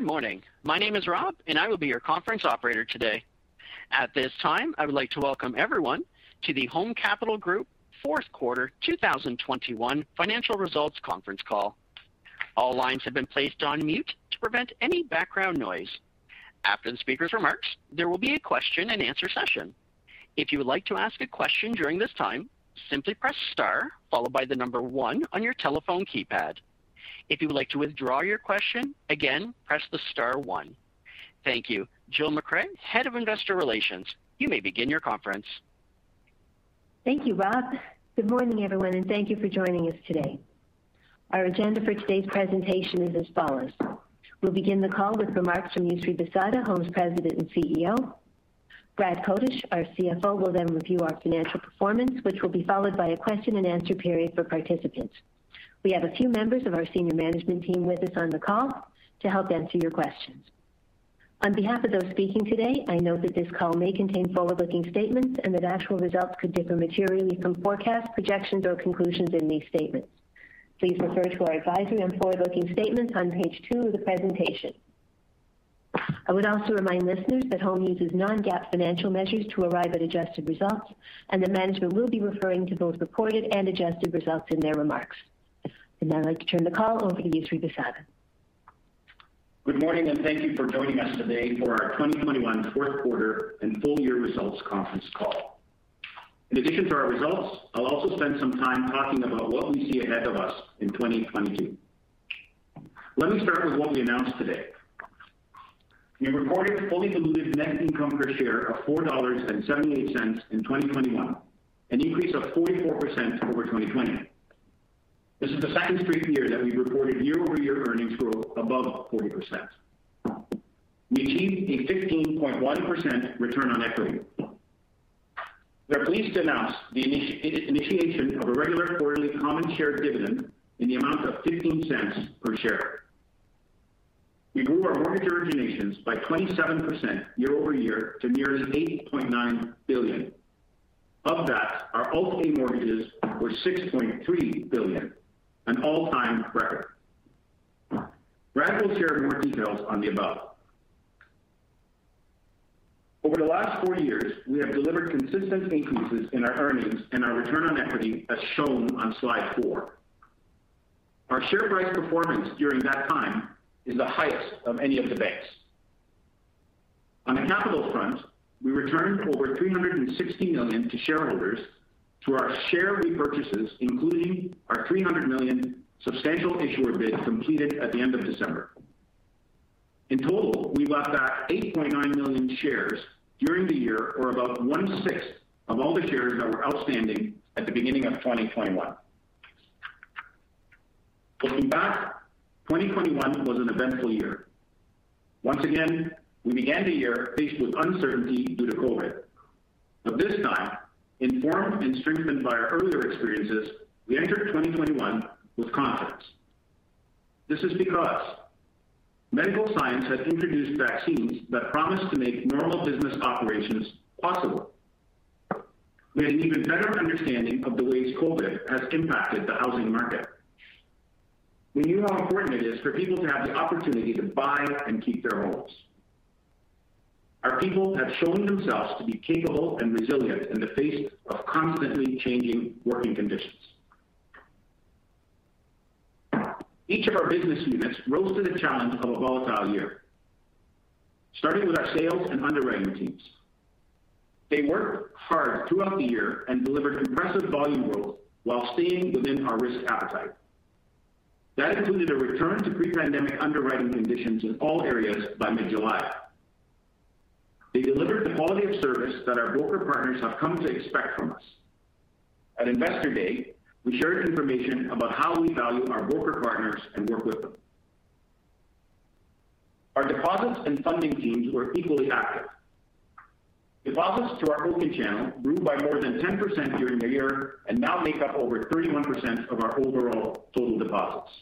Good morning. My name is Rob, and I will be your conference operator today. At this time, I would like to welcome everyone to the Home Capital Group fourth quarter 2021 financial results conference call. All lines have been placed on mute to prevent any background noise. After the speaker's remarks, there will be a question-and-answer session. If you would like to ask a question during this time, simply press star followed by the number one on your telephone keypad. If you would like to withdraw your question, again, press the star one. Thank you. Jill MacRae, Head of Investor Relations, you may begin your conference. Thank you, Rob. Good morning, everyone, and thank you for joining us today. Our agenda for today's presentation is as follows. We'll begin the call with remarks from Yousry Bissada, Home's President and CEO. Brad Kotush, our CFO, will then review our financial performance, which will be followed by a question-and-answer period for participants. We have a few members of our senior management team with us on the call to help answer your questions. On behalf of those speaking today, I note that this call may contain forward-looking statements and that actual results could differ materially from forecasts, projections, or conclusions in these statements. Please refer to our advisory on forward-looking statements on page two of the presentation. I would also remind listeners that Home uses non-GAAP financial measures to arrive at adjusted results, and that management will be referring to both reported and adjusted results in their remarks. I'd now like to turn the call over to Yousry Bissada. Good morning, and thank you for joining us today for our 2021 fourth quarter and full year results conference call. In addition to our results, I'll also spend some time talking about what we see ahead of us in 2022. Let me start with what we announced today. We reported fully diluted net income per share of 4.78 dollars in 2021, an increase of 44% over 2020. This is the second straight year that we've reported year-over-year earnings growth above 40%. We achieved a 15.1% return on equity. We are pleased to announce the initiation of a regular quarterly common share dividend in the amount of $0.15 per share. We grew our mortgage originations by 27% year-over-year to nearly 8.9 billion. Of that, our Alt-A mortgages were 6.3 billion, an all-time record. Brad will share more details on the above. Over the last four years, we have delivered consistent increases in our earnings and our return on equity, as shown on slide four. Our share price performance during that time is the highest of any of the banks. On the capital front, we returned over 360 million to shareholders through our share repurchases, including our 300 million substantial issuer bid completed at the end of December. In total, we bought back 8.9 million shares during the year, or about one-sixth of all the shares that were outstanding at the beginning of 2021. Looking back, 2021 was an eventful year. Once again, we began the year faced with uncertainty due to COVID. But this time, informed and strengthened by our earlier experiences, we entered 2021 with confidence. This is because medical science has introduced vaccines that promise to make normal business operations possible. We had an even better understanding of the ways COVID has impacted the housing market. We knew how important it is for people to have the opportunity to buy and keep their homes. Our people have shown themselves to be capable and resilient in the face of constantly changing working conditions. Each of our business units rose to the challenge of a volatile year, starting with our sales and underwriting teams. They worked hard throughout the year and delivered impressive volume growth while staying within our risk appetite. That included a return to pre-pandemic underwriting conditions in all areas by mid-July. They delivered the quality of service that our broker partners have come to expect from us. At Investor Day, we shared information about how we value our broker partners and work with them. Our deposits and funding teams were equally active. Deposits to our Oaken channel grew by more than 10% during the year and now make up over 31% of our overall total deposits.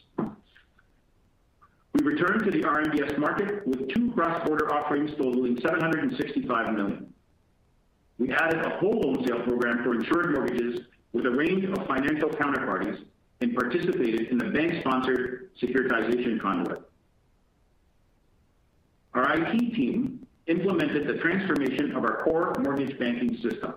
We returned to the RMBS market with two cross-border offerings totaling 765 million. We added a whole loan sale program for insured mortgages with a range of financial counterparties and participated in the bank-sponsored securitization conduit. Our IT team implemented the transformation of our core mortgage banking system.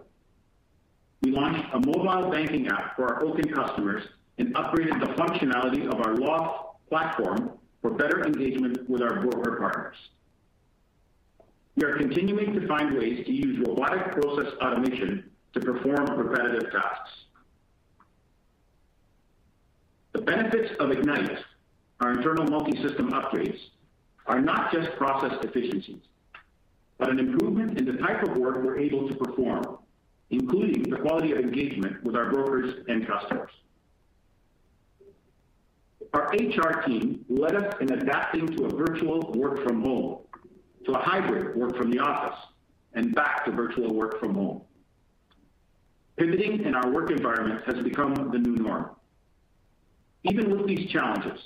We launched a mobile banking app for our Oaken customers and upgraded the functionality of our LOFT platform for better engagement with our broker partners. We are continuing to find ways to use robotic process automation to perform repetitive tasks. The benefits of Ignite, our internal multi-system upgrades, are not just process efficiencies, but an improvement in the type of work we're able to perform, including the quality of engagement with our brokers and customers. Our HR team led us in adapting to a virtual work from home, to a hybrid work from the office, and back to virtual work from home. Pivoting in our work environment has become the new norm. Even with these challenges,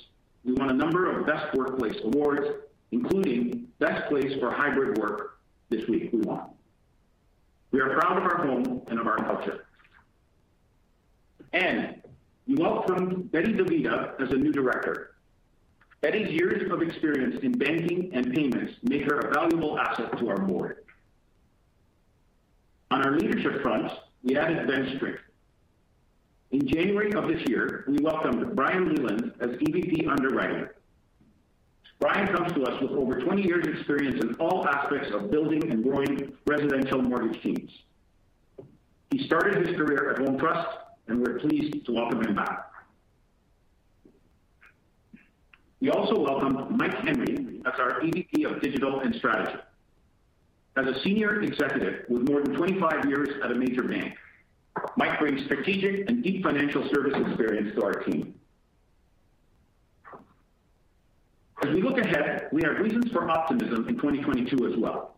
we won a number of Best Workplace awards, including Best Place for Hybrid Work this week we won. We are proud of our home and of our culture. We welcomed Betty DeVita as a new director. Betty's years of experience in banking and payments make her a valuable asset to our board. On our leadership front, we added bench strength. In January of this year, we welcomed Brian Leland as EVP Underwriting. Brian comes to us with over 20 years experience in all aspects of building and growing residential mortgage teams. He started his career at Home Trust, and we're pleased to welcome him back. We also welcomed Mike Henry as our EVP of Digital and Strategy. As a senior executive with more than 25 years at a major bank, Mike brings strategic and deep financial service experience to our team. As we look ahead, we have reasons for optimism in 2022 as well.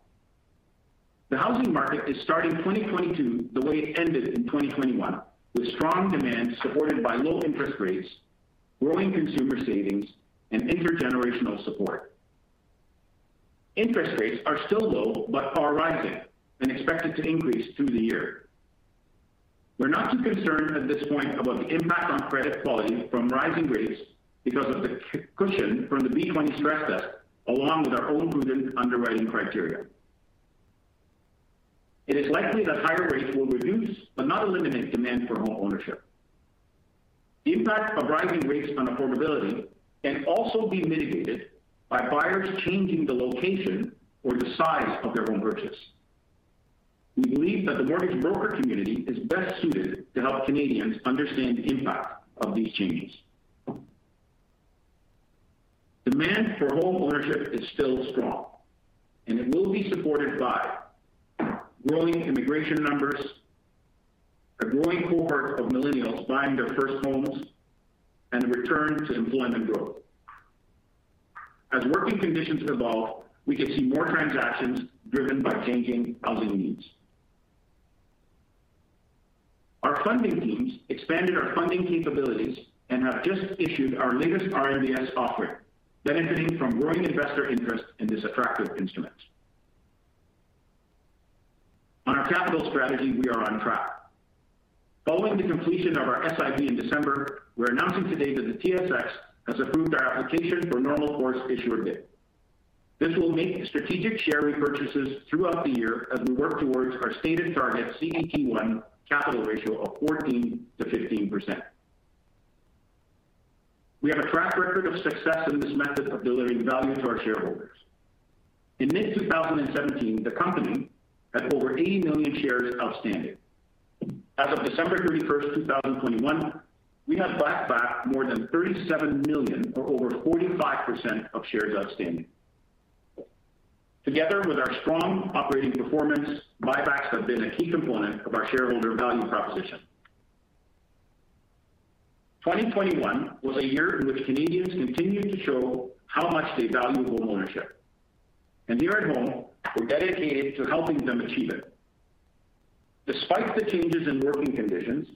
The housing market is starting 2022 the way it ended in 2021, with strong demand supported by low interest rates, growing consumer savings, and intergenerational support. Interest rates are still low but are rising and expected to increase through the year. We're not too concerned at this point about the impact on credit quality from rising rates because of the cushion from the B-20 stress test, along with our own prudent underwriting criteria. It is likely that higher rates will reduce but not eliminate demand for home ownership. The impact of rising rates on affordability can also be mitigated by buyers changing the location or the size of their home purchase. We believe that the mortgage broker community is best suited to help Canadians understand the impact of these changes. Demand for home ownership is still strong, and it will be supported by growing immigration numbers, a growing cohort of millennials buying their first homes, and a return to employment growth. As working conditions evolve, we could see more transactions driven by changing housing needs. Our funding teams expanded our funding capabilities and have just issued our latest RMBS offering, benefiting from growing investor interest in this attractive instrument. On our capital strategy, we are on track. Following the completion of our SIB in December, we're announcing today that the TSX has approved our application for normal course issuer bid. This will make strategic share repurchases throughout the year as we work towards our stated target CET1 capital ratio of 14%-15%. We have a track record of success in this method of delivering value to our shareholders. In mid-2017, the company had over 80 million shares outstanding. As of December 31, 2021, we have bought back more than 37 million or over 45% of shares outstanding. Together with our strong operating performance, buybacks have been a key component of our shareholder value proposition. 2021 was a year in which Canadians continued to show how much they value homeownership. and here at home, we're dedicated to helping them achieve it. Despite the changes in working conditions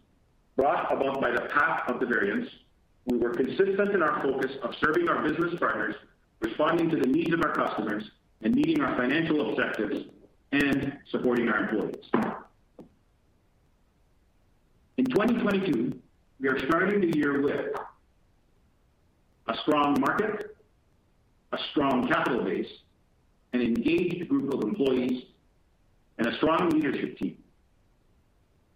brought about by the path of the variants, we were consistent in our focus of serving our business partners, responding to the needs of our customers, and meeting our financial objectives and supporting our employees. In 2022, we are starting the year with a strong market, a strong capital base, an engaged group of employees, and a strong leadership team.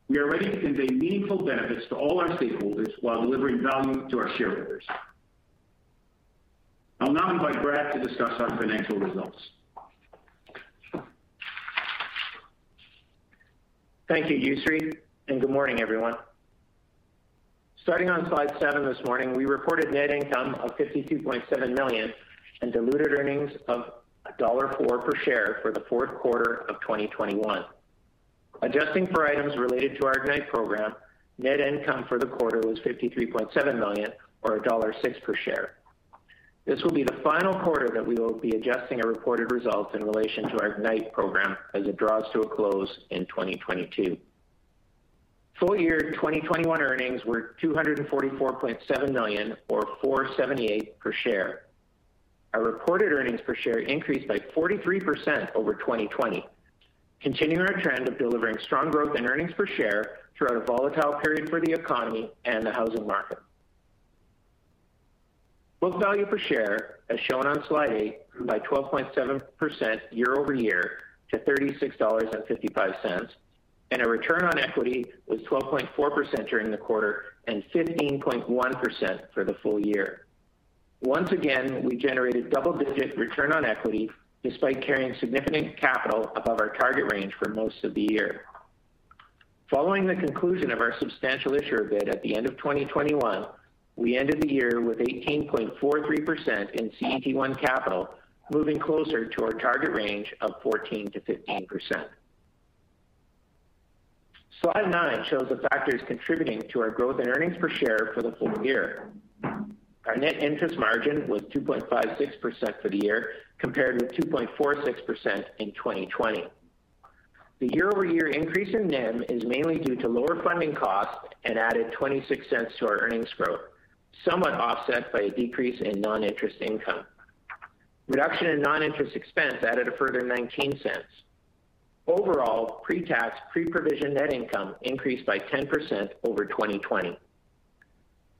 We are ready to convey meaningful benefits to all our stakeholders while delivering value to our shareholders. I'll now invite Brad to discuss our financial results. Thank you, Yousry, and good morning, everyone. Starting on slide seven this morning, we reported net income of 52.7 million and diluted earnings of 1.04 per share for the fourth quarter of 2021. Adjusting for items related to our Ignite program, net income for the quarter was $53.7 million or dollar 1.06 per share. This will be the final quarter that we will be adjusting our reported results in relation to our Ignite program as it draws to a close in 2022. Full year 2021 earnings were 244.7 million or 4.78 per share. Our reported earnings per share increased by 43% over 2020, continuing our trend of delivering strong growth in earnings per share throughout a volatile period for the economy and the housing market. Book value per share, as shown on slide eight, grew by 12.7% year-over-year to 36.55 dollars, and our return on equity was 12.4% during the quarter and 15.1% for the full year. Once again, we generated double-digit return on equity despite carrying significant capital above our target range for most of the year. Following the conclusion of our substantial issuer bid at the end of 2021, we ended the year with 18.43% in CET1 capital, moving closer to our target range of 14%-15%. Slide nine shows the factors contributing to our growth in earnings per share for the full year. Our net interest margin was 2.56% for the year, compared with 2.46% in 2020. The year-over-year increase in NIM is mainly due to lower funding costs and added 0.26 to our earnings growth, somewhat offset by a decrease in non-interest income. Reduction in non-interest expense added a further 0.19. Overall, pre-tax, pre-provision net income increased by 10% over 2020.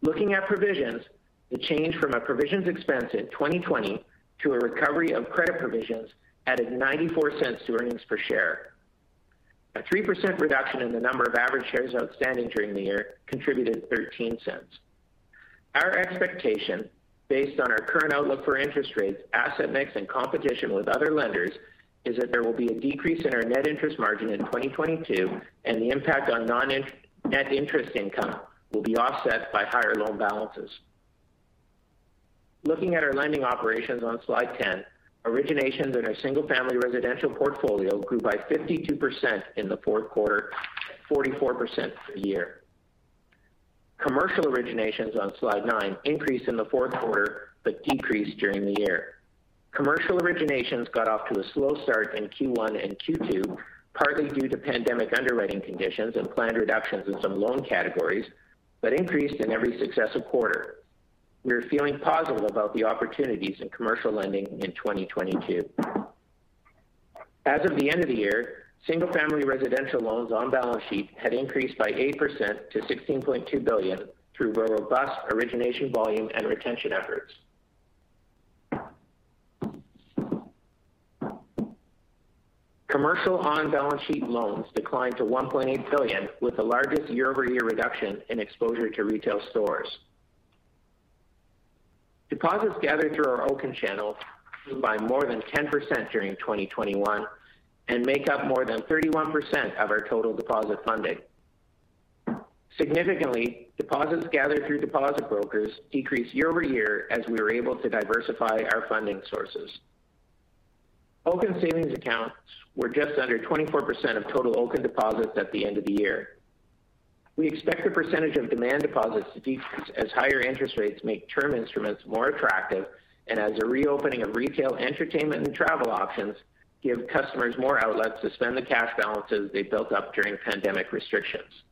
Looking at provisions, the change from a provisions expense in 2020 to a recovery of credit provisions added $0.94 to earnings per share. A 3% reduction in the number of average shares outstanding during the year contributed $0.13. Our expectation, based on our current outlook for interest rates, asset mix, and competition with other lenders, is that there will be a decrease in our net interest margin in 2022, and the impact on net interest income will be offset by higher loan balances. Looking at our lending operations on slide 10, originations in our single-family residential portfolio grew by 52% in the fourth quarter, 44% for the year. Commercial originations on slide nine increased in the fourth quarter but decreased during the year. Commercial originations got off to a slow start in Q1 and Q2, partly due to pandemic underwriting conditions and planned reductions in some loan categories, but increased in every successive quarter. We are feeling positive about the opportunities in commercial lending in 2022. As of the end of the year, single-family residential loans on balance sheet had increased by 8% to 16.2 billion through robust origination volume and retention efforts. Commercial on-balance sheet loans declined to 1.8 billion, with the largest year-over-year reduction in exposure to retail stores. Deposits gathered through our Oaken channel grew by more than 10% during 2021 and make up more than 31% of our total deposit funding. Significantly, deposits gathered through deposit brokers decreased year-over-year as we were able to diversify our funding sources. Oaken savings accounts were just under 24% of total Oaken deposits at the end of the year. We expect the percentage of demand deposits to decrease as higher interest rates make term instruments more attractive and as a reopening of retail, entertainment, and travel options give customers more outlets to spend the cash balances they built up during pandemic restrictions.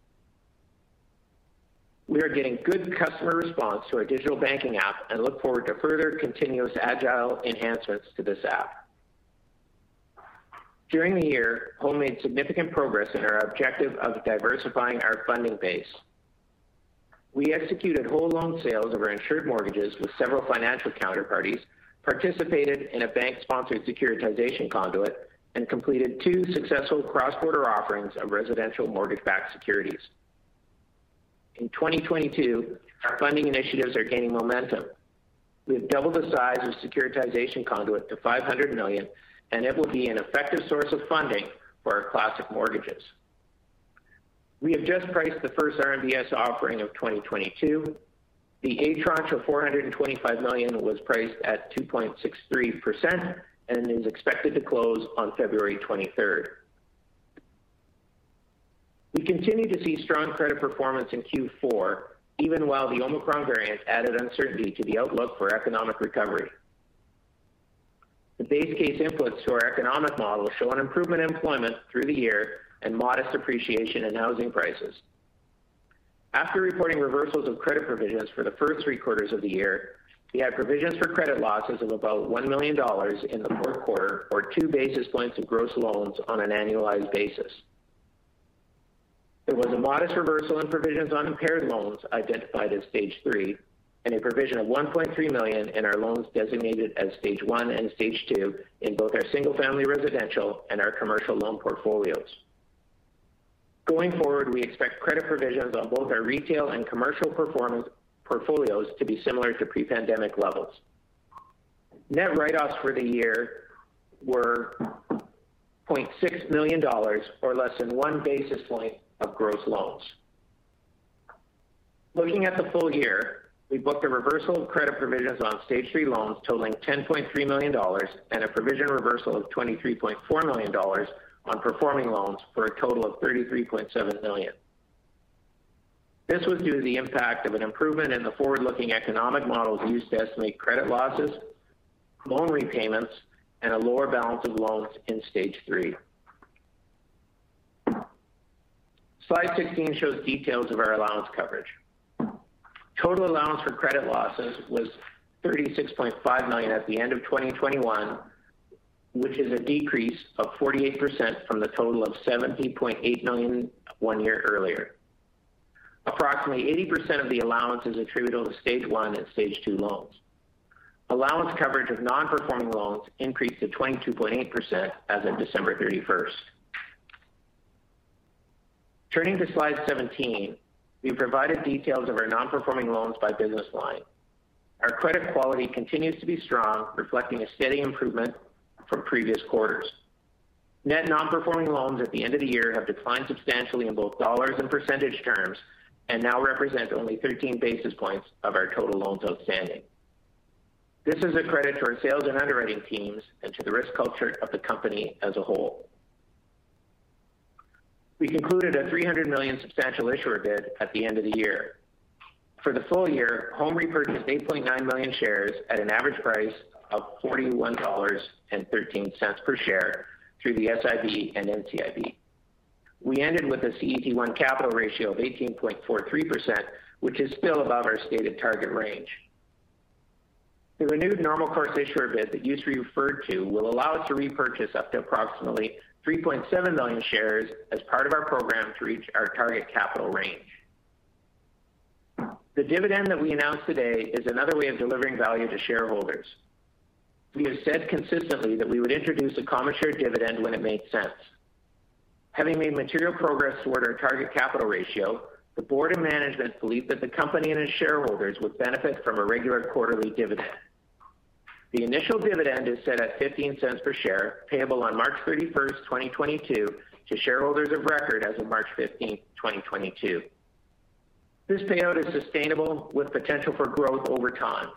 We are getting good customer response to our digital banking app and look forward to further continuous agile enhancements to this app. During the year, Home made significant progress in our objective of diversifying our funding base. We executed whole loan sales of our insured mortgages with several financial counterparties, participated in a bank-sponsored securitization conduit, and completed two successful cross-border offerings of residential mortgage-backed securities. In 2022, our funding initiatives are gaining momentum. We have doubled the size of securitization conduit to 500 million, and it will be an effective source of funding for our classic mortgages. We have just priced the first RMBS offering of 2022. The A tranche of 425 million was priced at 2.63% and is expected to close on February 23rd. We continue to see strong credit performance in Q4, even while the Omicron variant added uncertainty to the outlook for economic recovery. The base case inputs to our economic model show an improvement in employment through the year and modest appreciation in housing prices. After reporting reversals of credit provisions for the first three quarters of the year, we had provisions for credit losses of about 1 million dollars in the fourth quarter, or 2 basis points of gross loans on an annualized basis. There was a modest reversal in provisions on impaired loans identified as Stage 3 and a provision of 1.3 million in our loans designated as Stage 1 and Stage 2 in both our single-family residential and our commercial loan portfolios. Going forward, we expect credit provisions on both our retail and commercial performance portfolios to be similar to pre-pandemic levels. Net write-offs for the year were 0.6 million dollars, or less than 1 basis point of gross loans. Looking at the full year, we booked a reversal of credit provisions on Stage 3 loans totaling 10.3 million dollars and a provision reversal of 23.4 million dollars on performing loans for a total of 33.7 million. This was due to the impact of an improvement in the forward-looking economic models used to estimate credit losses, loan repayments, and a lower balance of loans in Stage 3. Slide 16 shows details of our allowance coverage. Total allowance for credit losses was 36.5 million at the end of 2021, which is a decrease of 48% from the total of 70.8 million one year earlier. Approximately 80% of the allowance is attributable to Stage 1 and Stage 2 loans. Allowance coverage of non-performing loans increased to 22.8% as of December 31st. Turning to slide 17, we provided details of our non-performing loans by business line. Our credit quality continues to be strong, reflecting a steady improvement from previous quarters. Net non-performing loans at the end of the year have declined substantially in both dollars and percentage terms and now represent only 13 basis points of our total loans outstanding. This is a credit to our sales and underwriting teams and to the risk culture of the company as a whole. We concluded a 300 million substantial issuer bid at the end of the year. For the full year, Home repurchased 8.9 million shares at an average price of 41.13 dollars per share through the SIB and NCIB. We ended with a CET1 capital ratio of 18.43%, which is still above our stated target range. The renewed normal course issuer bid that Yousry referred to will allow us to repurchase up to approximately 3.7 million shares as part of our program to reach our target capital range. The dividend that we announced today is another way of delivering value to shareholders. We have said consistently that we would introduce a common share dividend when it made sense. Having made material progress toward our target capital ratio, the board and management believe that the company and its shareholders would benefit from a regular quarterly dividend. The initial dividend is set at $0.15 per share, payable on March 31st, 2022 to shareholders of record as of March 15th, 2022. This payout is sustainable with potential for growth over time.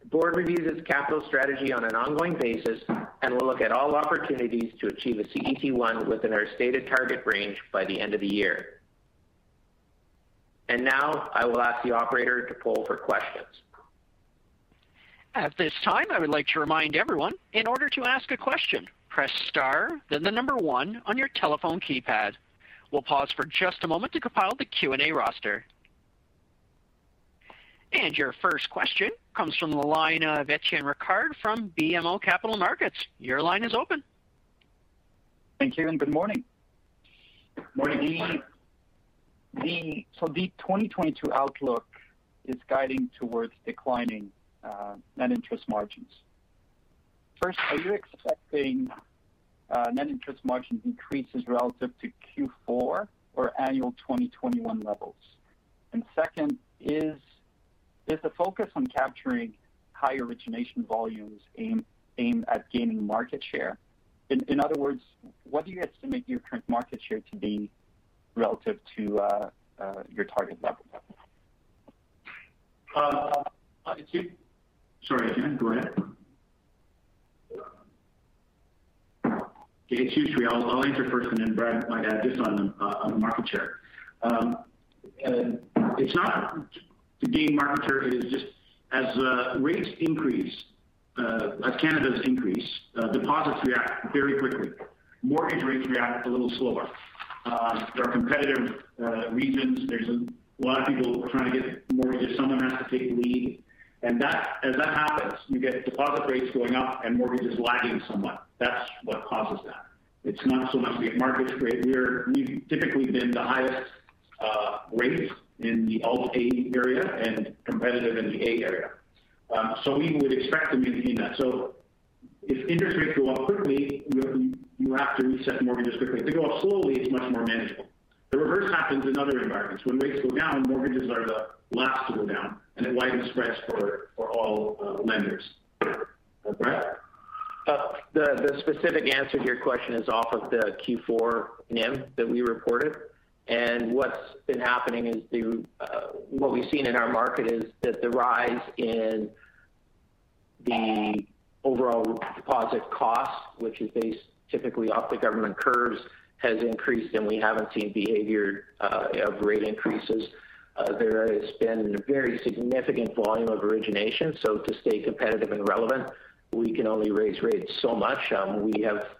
The board reviews its capital strategy on an ongoing basis and will look at all opportunities to achieve a CET1 within our stated target range by the end of the year. And Now I will ask the operator to poll for questions. At this time, I would like to remind everyone, in order to ask a question, press star, then the number one on your telephone keypad. We'll pause for just a moment to compile the Q&A roster. And your first question comes from the line of Etienne Ricard from BMO Capital Markets. Your line is open. Thank you, and good morning. Morning. So, the 2022 outlook is guiding towards declining Uh, net interest margins. First, are you expecting uh, net interest margin decreases relative to Q4 or annual 2021 levels? Second, is the focus on capturing high origination volumes aimed at gaining market share? In other words, what do you estimate your current market share to be relative to uh, your target level? Sorry, Etienne, go ahead. Okay, Yousry, I'll answer first, and then Brad might add just on uh, the market share. Um, uh, it's not to gain market share. It is just as uh, rates increase, as Canada's increase, deposits react very quickly. Mortgage rates react a little slower. There are competitive regions. There's a lot of people trying to get mortgages. Someone has to take the lead. That, as that happens, you get deposit rates going up and mortgages lagging somewhat. That's what causes that. It's not so much the market rate. We've typically been the highest rate in the Alt-A area and competitive in the A area. Um so we would expect to maintain that. So if interest rates go up quickly, you have to reset mortgages quickly. If they go up slowly, it's much more manageable. The reverse happens in other environments. When rates go down, mortgages are the last to go down, and it widens spreads for all uh, lenders. Brad? Uh, the specific answer to your question is off of the Q4 NIM that we reported. And what's been happening is uh, what we've seen in our market is that the rise in the overall deposit cost, which is based typically off the government curves, has increased, and we haven't seen behavior uh, of rate increases. Uh, there has been a very significant volume of origination. So to stay competitive and relevant, we can only raise rates so much. Um,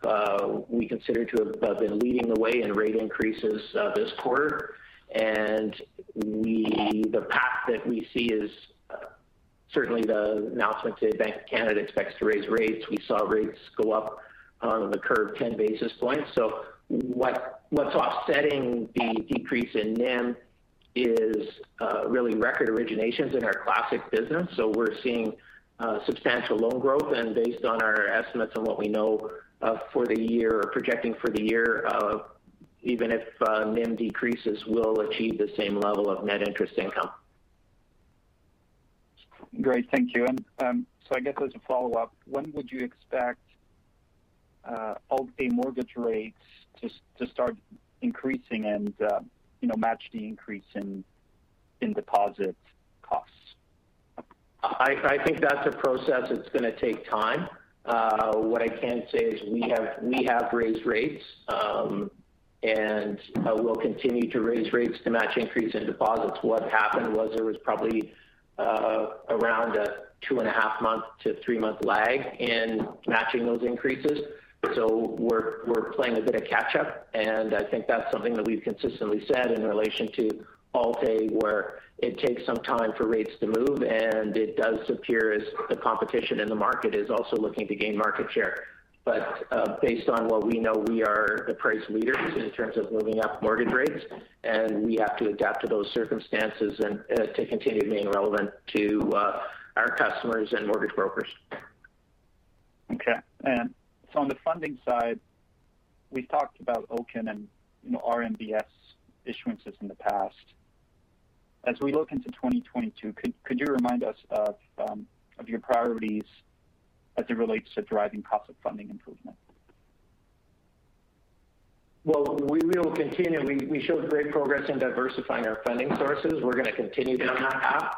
uh, we consider to have been leading the way in rate increases this quarter. And we the path that we see is certainly the announcement today, Bank of Canada expects to raise rates. We saw rates go up on the curve 10 basis points. What's offsetting the decrease in NIM is uh, really record originations in our classic business. So we're seeing uh, substantial loan growth. And based on our estimates and what we know uh, for the year or projecting for the year, even if NIM decreases, we'll achieve the same level of net interest income. Great. Thank you. And um so I guess as a follow-up, when would you expect Alt-A mortgage rates to start increasing and uh, you know, match the increase in in deposit costs? I think that's a process that's gonna take time. Uh, what I can say is we have raised rates, um, and uh, we'll continue to raise rates to match increase in deposits. What happened was there was probably around a 2.5-month to 3-month lag in matching those increases. So we're we're playing a bit of catch up, and I think that's something that we've consistently said in relation to Alt-A, where it takes some time for rates to move, and it does appear as the competition in the market is also looking to gain market share. But uh based on what we know, we are the price leaders in terms of moving up mortgage rates, and we have to adapt to those circumstances and to continue being relevant to our customers and mortgage brokers. Okay. So on the funding side, we've talked about Oaken and, RMBS issuances in the past. As we look into 2022, could you remind us um, of your priorities as it relates to driving cost of funding improvement? Well, we will continue. We showed great progress in diversifying our funding sources. We're gonna continue down that path.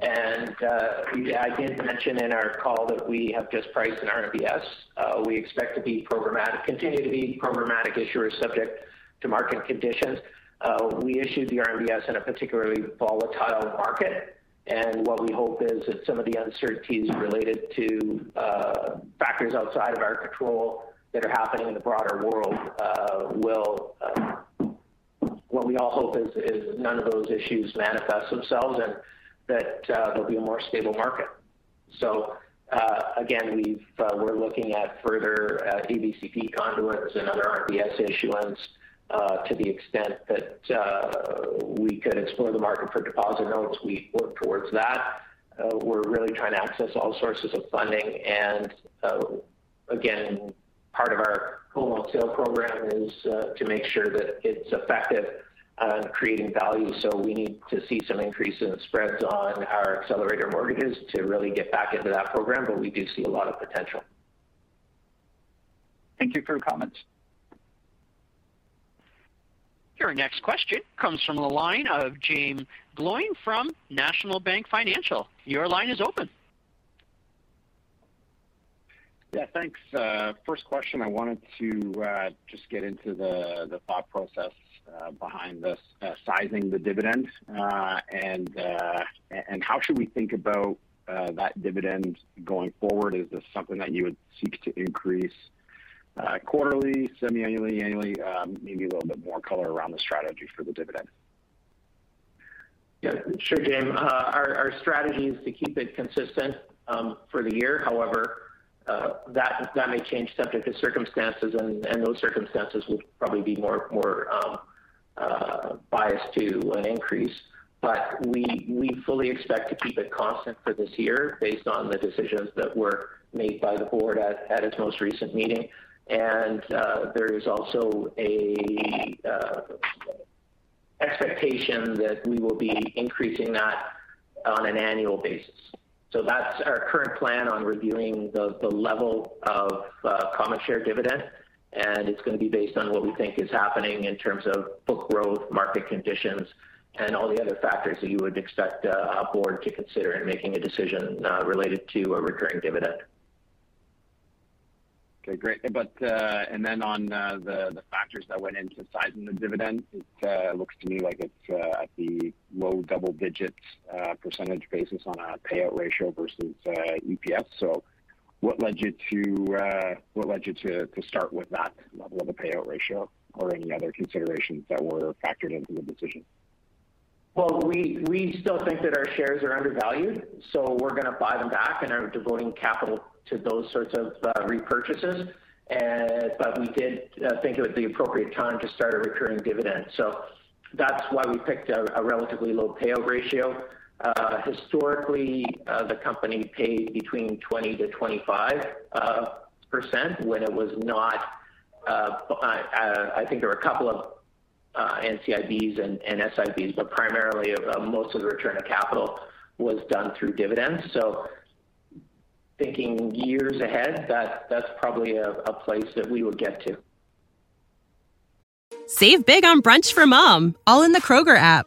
And uh, I did mention in our call that we have just priced an RMBS. Uh, we expect to continue to be programmatic issuers subject to market conditions. Uh, we issued the RMBS in a particularly volatile market, And what we hope is that some of the uncertainties related to uh, factors outside of our control that are happening in the broader world we all hope is, none of those issues manifest themselves and that uh, there'll be a more stable market. So uh, again, uh, we're looking at further ABCP conduits and other RMBS issuance to the extent that we could explore the market for deposit notes. We work towards that. We're really trying to access all sources of funding. And again, part of our whole loan sale program is to make sure that it's effective on creating value. So we need to see some increase in spreads on our accelerator mortgages to really get back into that program, but we do see a lot of potential. Thank you for your comments. Your next question comes from the line of Jaeme Gloyn from National Bank Financial. Your line is open. Yeah, thanks. Uh, first question, I wanted to uh, just get into the thought process uh, behind this sizing the dividend, and how should we think about that dividend going forward? Is this something that you would seek to increase uh, quarterly, semi-annually, annually, um, maybe a little bit more color around the strategy for the dividend. Yeah, sure, James. Uh, our strategy is to keep it consistent um, for the year. However, uh, that may change subject to circumstances, and those circumstances would probably be more biased to an increase. But We fully expect to keep it constant for this year based on the decisions that were made by the board at its most recent meeting and uh, there is also a uh, expectation that we will be increasing that on an annual basis. So that's our current plan on reviewing the, the level of uh, common share dividend, and it's going to be based on what we think is happening in terms of book growth, market conditions, and all the other factors that you would expect uh, a board to consider in making a decision uh, related to a recurring dividend. Okay, great. But uh, and then on the factors that went into sizing the dividend, it looks to me like it's at the low double digits percentage basis on a payout ratio versus EPS. What led you to what led you to start with that level of a payout ratio or any other considerations that were factored into the decision? Well, we still think that our shares are undervalued, so we're going to buy them back and are devoting capital to those sorts of uh, repurchases. But we did uh, think it was the appropriate time to start a recurring dividend. So that's why we picked a relatively low payout ratio. Uh, historically, uh, the company paid between 20 to 25 uh, percent when it was not. Uh, I think there were a couple of NCIBs and SIBs, but primarily most of the return of capital was done through dividends. So thinking years ahead, that that's probably a place that we would get to. Save big on brunch for mom, all in the Kroger app.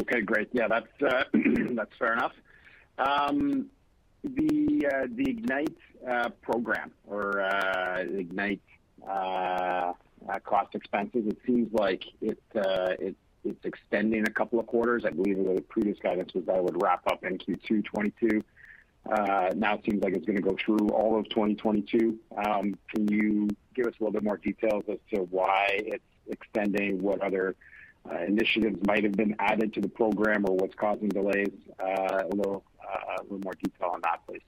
Okay, great. Yeah, that's uh, that's fair enough. Um, the uh, the Ignite uh, program or Ignite cost expenses. It seems like it it it's extending a couple of quarters. I believe the previous guidance was that it would wrap up in Q2 22. Uh, now it seems like it's going to go through all of 2022. Um, can you give us a little bit more details as to why it's extending, what other initiatives might have been added to the program, or what's causing delays? Uh, a little more detail on that, please.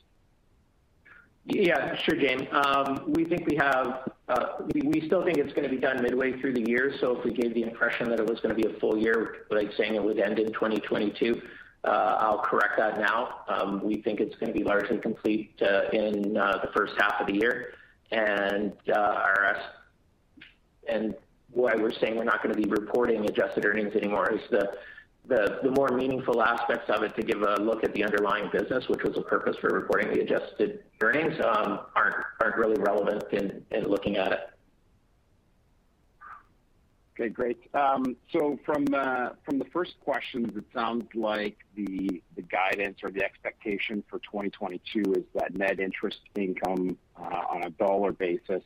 Yeah, sure, James. Um, we think we have. We still think it's going to be done midway through the year. So if we gave the impression that it was going to be a full year, like saying it would end in 2022, uh, I'll correct that now. Um, we think it's going to be largely complete uh, in uh, the first half of the year. Why we're saying we're not going to be reporting adjusted earnings anymore is the the more meaningful aspects of it to give a look at the underlying business, which was the purpose for reporting the adjusted earnings, um, aren't really relevant in looking at it. Okay, great. Um so from uh, the first questions, it sounds like the guidance or the expectation for 2022 is that net interest income uh, on a dollar basis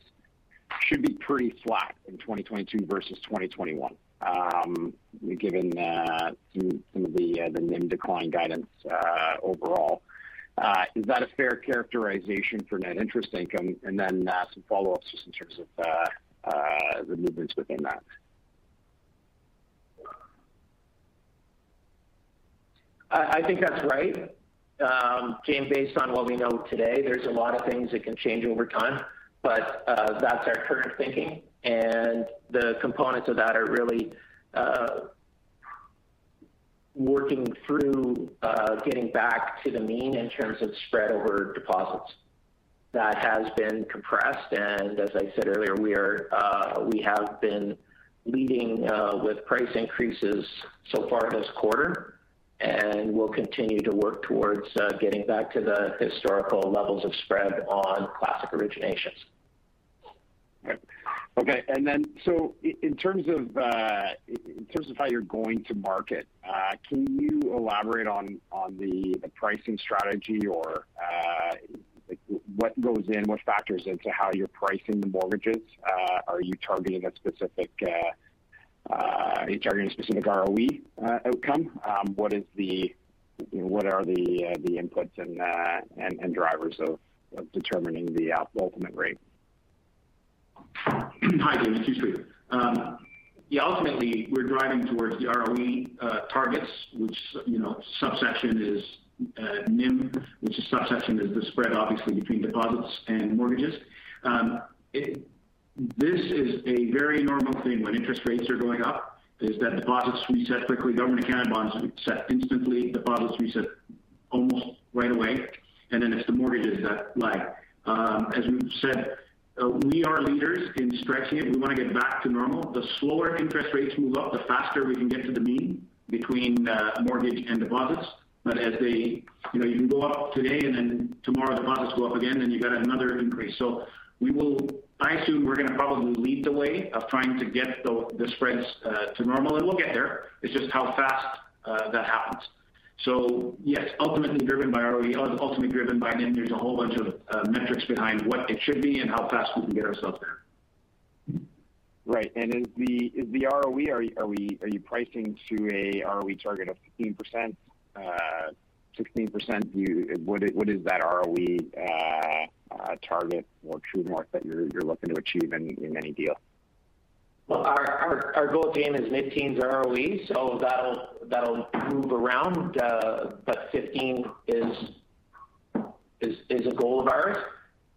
should be pretty flat in 2022 versus 2021, um, given uh, some of uh, the NIM decline guidance uh, overall. Is that a fair characterization for net interest income? And then some follow-ups just in terms of the movements within that. I think that's right. Um, Jaeme, based on what we know today, there's a lot of things that can change over time, but uh, that's our current thinking. And the components of that are really uh, working through uh, getting back to the mean in terms of spread over deposits. That has been compressed, and as I said earlier, we are uh we have been leading with price increases so far this quarter, and we'll continue to work towards uh, getting back to the historical levels of spread on classic originations. Okay. And then so i in terms of uh, how you're going to market, uh, can you elaborate on the pricing strategy or what goes in, what factors into how you're pricing the mortgages? Are you targeting a specific Uh, ROE uh, outcome? Um, what are the uh, inputs and drivers of determining the ultimate rate? Hi, Jaeme. It's Yousry. Um, yeah, ultimately, we're driving towards the ROE targets, which, you know, subsection is NIM, which is subsection is the spread obviously between deposits and mortgages. Um, This is a very normal thing when interest rates are going up, is that deposits reset quickly. Government Canada bonds reset instantly. Deposits reset almost right away. And then it's the mortgages that lag. Um, as we've said, uh, we are leaders in stretching it. We want to get back to normal. The slower interest rates move up, the faster we can get to the mean between uh, mortgage and deposits. But as they, you know, you can go up today and then tomorrow deposits go up again, and you got another increase. I assume we're going to probably lead the way of trying to get the spreads uh, to normal, and we'll get there. It's just how fast uh, that happens. So yes, ultimately driven by ROE, ultimately driven by NIM. There's a whole bunch of uh, metrics behind what it should be and how fast we can get ourselves there. Right. And is the ROE, are you pricing to a ROE target of 15%, 16%? What is that ROE uh, uh, target or true north that you're looking to achieve in any deal? Well, our goal, Jaeme, is mid-teens ROE, so that'll move around. Uh, but 15 is is a goal of ours,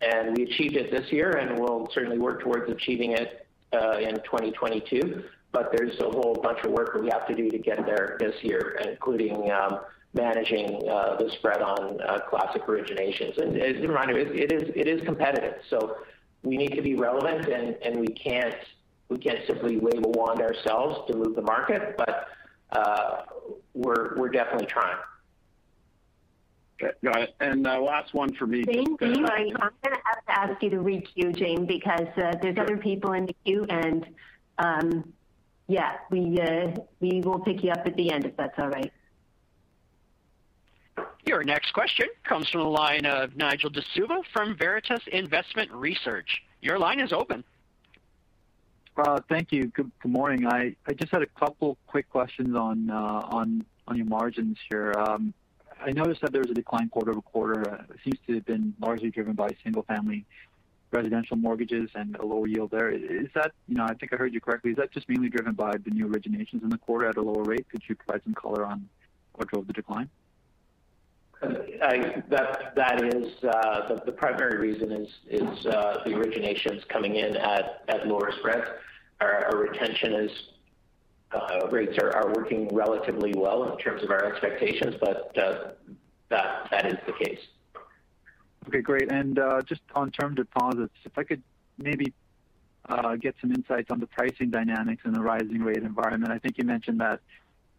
and we achieved it this year, and we'll certainly work towards achieving it in 2022. But There's a whole bunch of work that we have to do to get there this year, including um, managing uh, the spread on uh, classic originations. And as a reminder, it is competitive, so we need to be relevant and we can't simply wave a wand ourselves to move the market. But uh we're definitely trying. Okay. Got it. And uh, last one for me. Jaeme, I'm gonna have to ask you to re-queue, Jaeme, because there's other people in the queue and um, yeah, we will pick you up at the end if that's all right. Your next question comes from the line of Nigel D'Souza from Veritas Investment Research. Your line is open. Uh, thank you. Good morning. I just had a couple quick questions on uh, your margins here. Um, I noticed that there was a decline quarter-over-quarter. It seems to have been largely driven by single-family residential mortgages and a lower yield there. Is that, you know, I think I heard you correctly. Is that just mainly driven by the new originations in the quarter at a lower rate? Could you provide some color on what drove the decline? That is uh, the primary reason is uh, the originations coming in at lower spreads. Our retention uh, rates are working relatively well in terms of our expectations, but that is the case. Okay, great. And uh just on term deposits, if I could maybe get some insights on the pricing dynamics in the rising rate environment. I think you mentioned that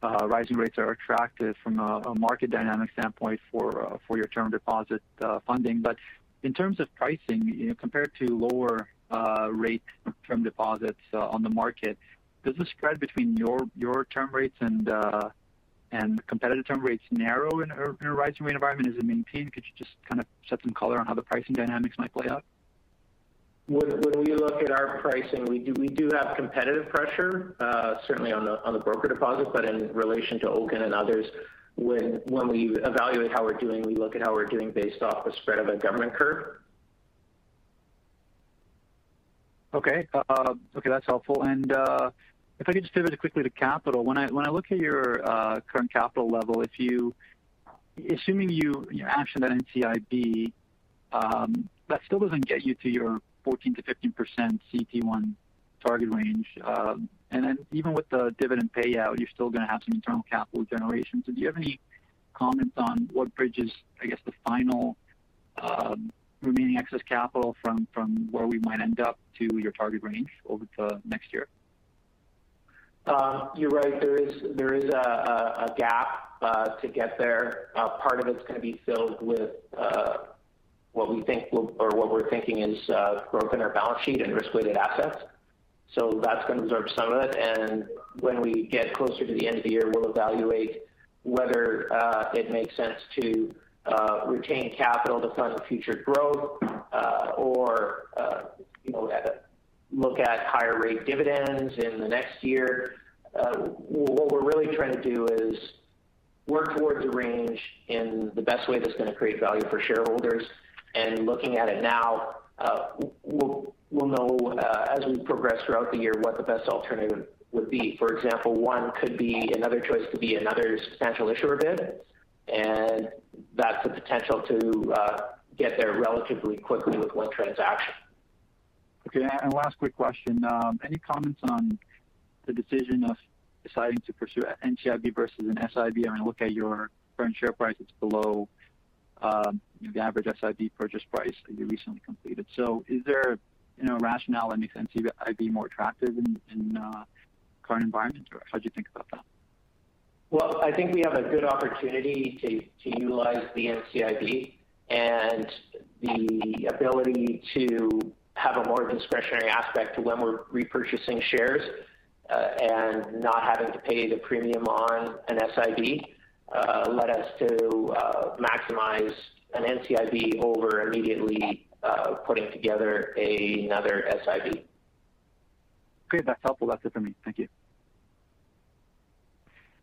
Uh, rising rates are attractive from a market dynamic standpoint for uh, your term deposit uh, funding. But in terms of pricing, compared to lower rate term deposits on the market, does the spread between your your term rates and uh and competitive term rates narrow in a rising rate environment? Is it maintained? Could you just kind of shed some color on how the pricing dynamics might play out? When we look at our pricing, we do have competitive pressure, uh, certainly on the broker deposit, but in relation to Oaken and others, when we evaluate how we're doing, we look at how we're doing based off the spread of a government curve. Okay. Uh, uh, okay, that's helpful. And uh if I could just pivot quickly to capital. When I look at your current capital level, assuming you you action that NCIB, um, that still doesn't get you to your 14%-15% CET1 target range. Um and then even with the dividend payout, you're still gonna have some internal capital generation. So do you have any comments on what bridges, I guess, the final um, remaining excess capital from where we might end up to your target range over the next year? Uh, you're right. There is a gap uh, to get there. Uh, part of it's gonna be filled with what we think or what we're thinking is uh, growth in our balance sheet and risk-weighted assets. So that's gonna absorb some of it. And when we get closer to the end of the year, we'll evaluate whether uh, it makes sense to uh, retain capital to fund future growth, or you know, look at higher rate dividends in the next year. What we're really trying to do is work towards a range in the best way that's gonna create value for shareholders. And looking at it now, uh, we'll know uh, as we progress throughout the year what the best alternative would be. For example, one could be another choice could be another substantial issuer bid, and that's the potential to uh, get there relatively quickly with one transaction. Okay. And last quick question. Um, any comments on the decision of deciding to pursue NCIB versus an SIB? I mean, look at your current share price, it's below Um, the average SIB purchase price that you recently completed. So is there, you know, rationale that makes NCIB more attractive in uh, current environment, or how'd you think about that? Well, I think we have a good opportunity to utilize the NCIB and the ability to have a more discretionary aspect to when we're repurchasing shares, uh, and not having to pay the premium on an SIB, Uh, led us to uh, maximize an NCIB over immediately uh, putting together another SIB. Okay. That's helpful. That's it for me. Thank you.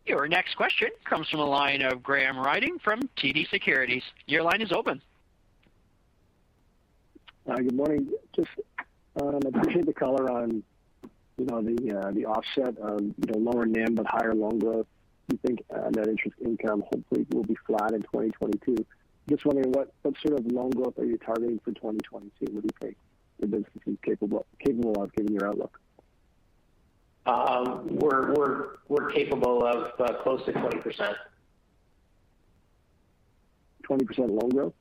Your next question comes from the line of Graham Ryding from TD Securities. Your line is open. Good morning. Just um, appreciate the color on, you know, the uh the offset of, you know, lower NIM but higher loan growth. You think net interest income hopefully will be flat in 2022. Just wondering what what sort of loan growth are you targeting for 2022? What do you think the business is capable capable of given your outlook? Um we're we're we're capable of close to 20%. 20% loan growth?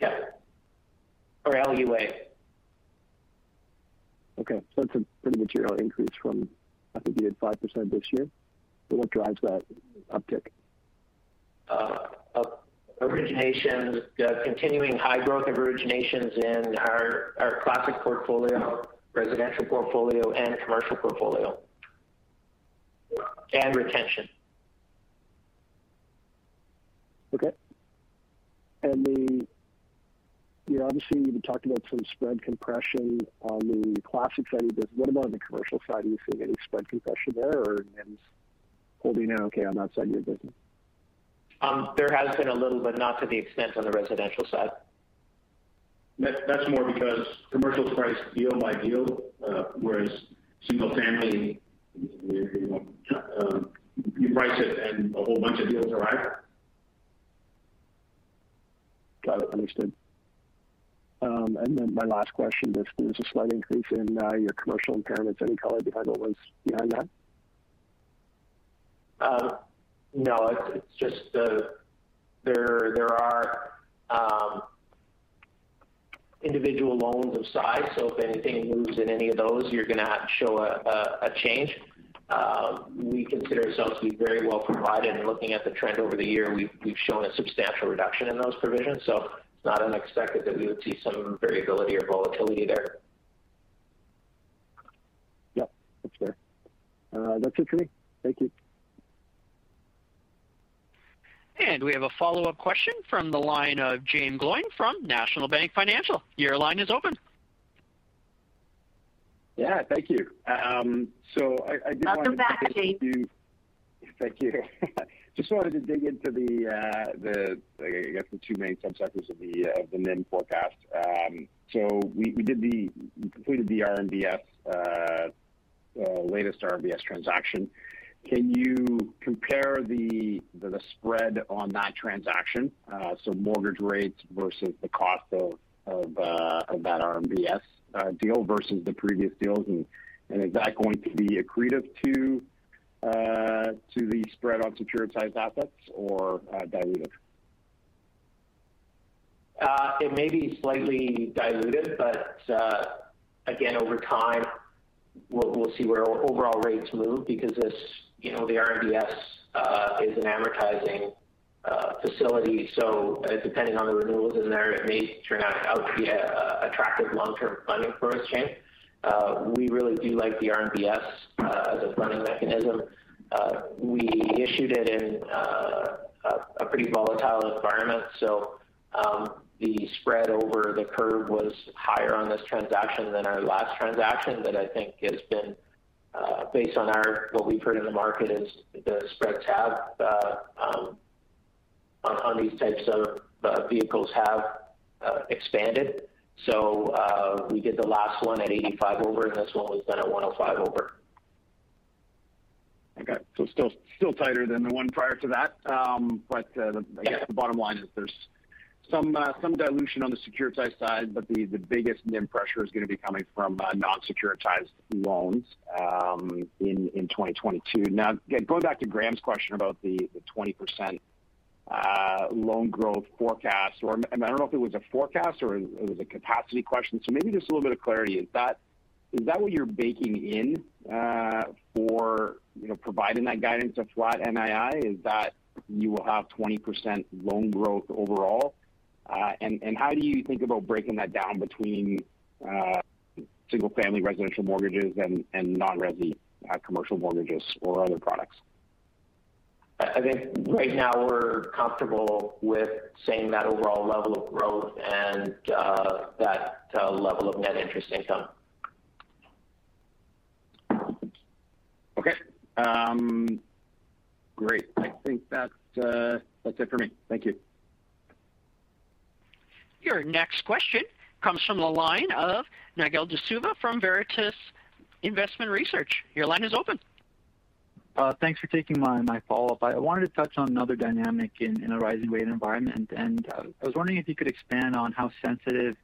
Yeah. Or LUA. Okay. So that's a pretty material increase from, I think you did 5% this year. What drives that uptick? Uh, originations, uh, continuing high growth of originations in our classic portfolio, residential portfolio, and commercial portfolio. And retention. Okay. And the you know, obviously, you've talked about some spread compression on the classic side of the business. What about on the commercial side? Are you seeing any spread compression there or holding out okay on that side of your business? Um, there has been a little, but not to the extent on the residential side. That's more because commercial is priced deal by deal, uh, whereas single family, you know, um, you price it and a whole bunch of deals arrive. Got it. Understood. Um and then my last question, is there's a slight increase in uh, your commercial impairments. Any color behind what was behind that? Uh, no. It's just there are um, individual loans of size, so if anything moves in any of those, you're gonna show a change. Uh, we consider ourselves to be very well provided, and looking at the trend over the year, we've shown a substantial reduction in those provisions. So it's not unexpected that we would see some variability or volatility there. Yep, that's fair. Uh, that's it for me. Thank you. And we have a follow-up question from the line of Jaeme Gloyn from National Bank Financial. Your line is open. Yeah, thank you. Um, so I did want to- Welcome back, Jaeme. Thank you. Just wanted to dig into uh, the, I guess, the two main subsectors of the uh, NIM forecast. Um, so we did the we completed the RMBS uh, latest RMBS transaction. Can you compare the spread on that transaction, uh, so mortgage rates versus the cost of uh, that RMBS uh, deal versus the previous deals? And is that going to be accretive to the spread on securitized assets or dilutive? It may be slightly diluted, but again, over time, we'll see where overall rates move because this, you know, the RMBS uh, is an amortizing uh, facility. So uh, depending on the renewals in there, it may turn out to be attractive long-term funding for us, Jaeme. We really do like the RMBS as a funding mechanism. We issued it in a pretty volatile environment, so um, the spread over the curve was higher on this transaction than our last transaction. That I think has been Uh, based on what we've heard in the market is the spreads have uh, um, on these types of uh, vehicles have expanded. So we did the last one at 85 over, and this one was done at 105 over. Okay. So still tighter than the one prior to that. Um, but I guess the bottom line is there's Uh, some dilution on the securitized side, but the biggest NIM pressure is going to be coming from uh, non-securitized loans um, in 2022. Now, going back to Graham's question about the 20% uh, loan growth forecast, or I don't know if it was a forecast or it was a capacity question. So maybe just a little bit of clarity. Is that is that what you're baking in for, you know, providing that guidance of flat NII? Is that you will have 20% loan growth overall? Uh, and how do you think about breaking that down between uh, single-family residential mortgages and non-resi uh, commercial mortgages or other products? I think right now we're comfortable with saying that overall level of growth and that level of net interest income. Okay. Um, great. I think that's it for me. Thank you. Your next question comes from the line of Nigel D'Souza from Veritas Investment Research. Your line is open. Uh, thanks for taking my follow-up. I wanted to touch on another dynamic in a rising rate environment, and uh, I was wondering if you could expand on how sensitive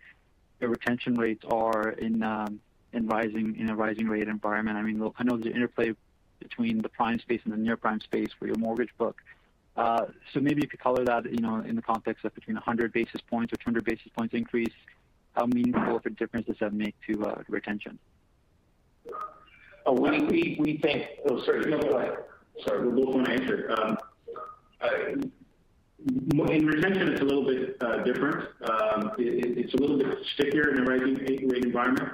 the retention rates are um, in a rising rate environment. I mean, I know there's an interplay between the prime space and the near-prime space for your mortgage book. Uh, so maybe you could color that, you in the context of between 100 basis points or 200 basis points increase, how meaningful of a difference does that make to uh, retention? Oh, we think... Oh, sorry. No, go ahead. Sorry, we both want to answer. Um, in retention, it's a little bit uh, different. Um, it's a little bit stickier in a rising rate environment.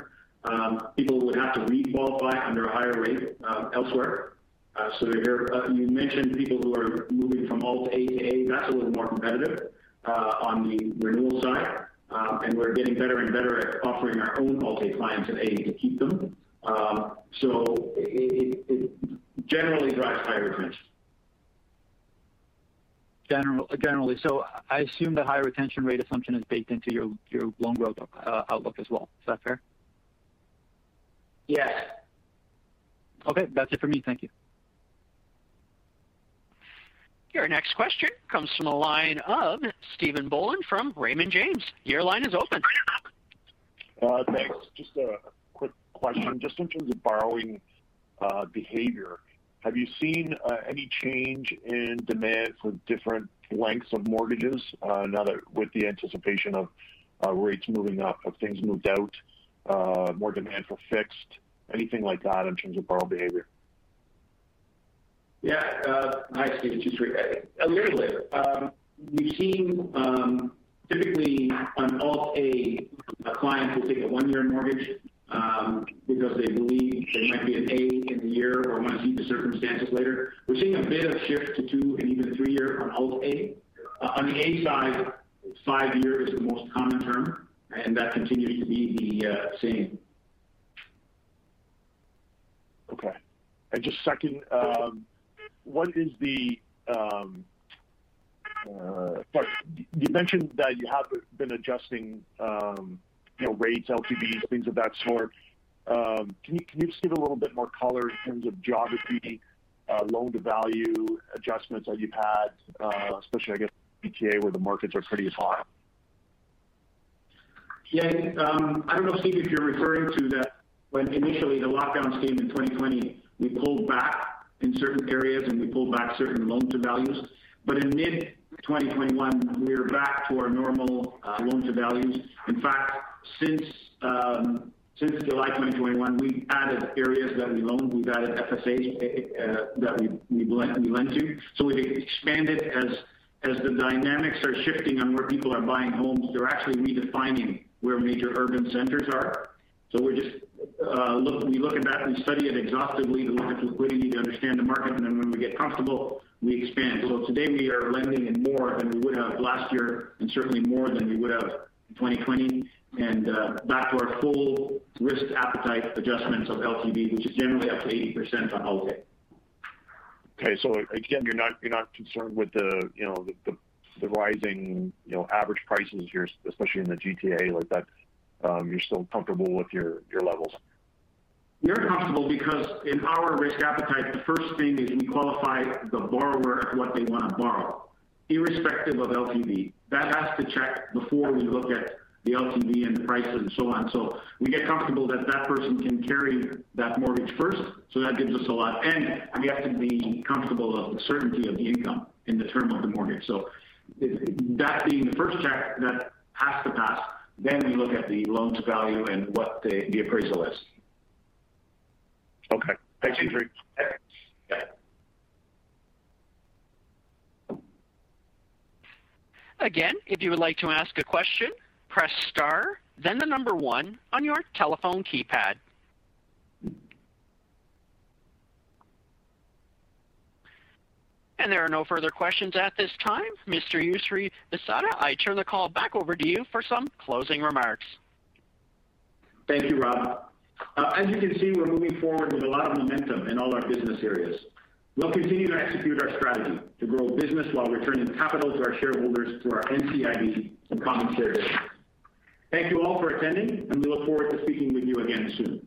Um, people would have to requalify under a higher rate elsewhere. Uh, so here, uh, you mentioned people who are moving from Alt-A to A. That's a little more competitive uh, on the renewal side. Um, and we're getting better and better at offering our own Alt-A clients an A to keep them. Um, so it generally drives higher retention. Generally. So I assume the higher retention rate assumption is baked into your loan growth outlook as well. Is that fair? Yes. Okay. That's it for me. Thank you. Your next question comes from the line of Stephen Boland from Raymond James. Your line is open. Uh, thanks. Just a quick question. Just in terms of borrowing uh, behavior, have you seen uh, any change in demand for different lengths of mortgages now that with the anticipation of rates moving up? Have things moved out, more demand for fixed? Anything like that in terms of borrower behavior? Yeah. Uh, hi, Steve. It's Yousry. A little bit. Um, we've seen um, typically on Alt-A, a client will take a one-year mortgage um, because they believe there might be an A in the year or want to see the circumstances later. We're seeing a bit of shift to two and even three-year on Alt-A. Uh, on the A side, five-year is the most common term, and that continues to be the uh, same. Okay. And just second, what is the um, uh, you mentioned that you have been adjusting um you know rates, LTVs, things of that sort. Um, can you just give a little bit more color in terms of geography, uh, loan-to-value adjustments that you've had, uh, especially, I guess, GTA, where the markets are pretty hot? Yeah. Um, I don't know, Steve, if you're referring to that when initially the lockdowns came in 2020, we pulled back in certain areas, and we pulled back certain loan-to-values. But in mid-2021, we are back to our normal uh, loan-to-values. In fact, since um, July 2021, we've added areas that we loan. We've added FSAs eh, eh, uh, that we lend to. So we've expanded as the dynamics are shifting on where people are buying homes. They're actually redefining where major urban centers are. We uh, look we look at that, we study it exhaustively to look at liquidity to understand the market, and then when we get comfortable, we expand. So today we are lending in more than we would have last year and certainly more than we would have in 2020 and uh, back to our full risk appetite adjustments of LTV, which is generally up to 80% on Alt-A. Okay. So again, you're not concerned with the you know the rising you know average prices here, especially in the GTA like that. Um, you're still comfortable with your levels? We are comfortable because in our risk appetite, the first thing is we qualify the borrower at what they want to borrow, irrespective of LTV. That has to check before we look at the LTV and the prices and so on. So we get comfortable that that person can carry that mortgage first. so That gives us a lot. And we have to be comfortable of the certainty of the income in the term of the mortgage. So that being the first check that has to pass, then we look at the loan-to-value and what the appraisal is. Okay. Thanks, Yousry. Yeah. Again, if you would like to ask a question, press star, then the number one on your telephone keypad. And there are no further questions at this time. Mr. Yousry Bissada, I turn the call back over to you for some closing remarks. Thank you, Rob. Uh, as you can see, we're moving forward with a lot of momentum in all our business areas. We'll continue to execute our strategy to grow business while returning capital to our shareholders through our NCIB and common share dividends. Thank you all for attending, and we look forward to speaking with you again soon.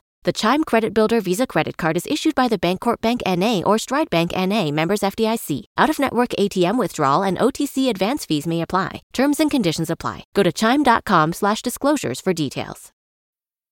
The Chime Credit Builder Visa Credit Card is issued by the Bancorp Bank N.A. or Stride Bank N.A. members FDIC. Out-of-network ATM withdrawal and OTC advance fees may apply. Terms and conditions apply. Go to chime.com/disclosures for details.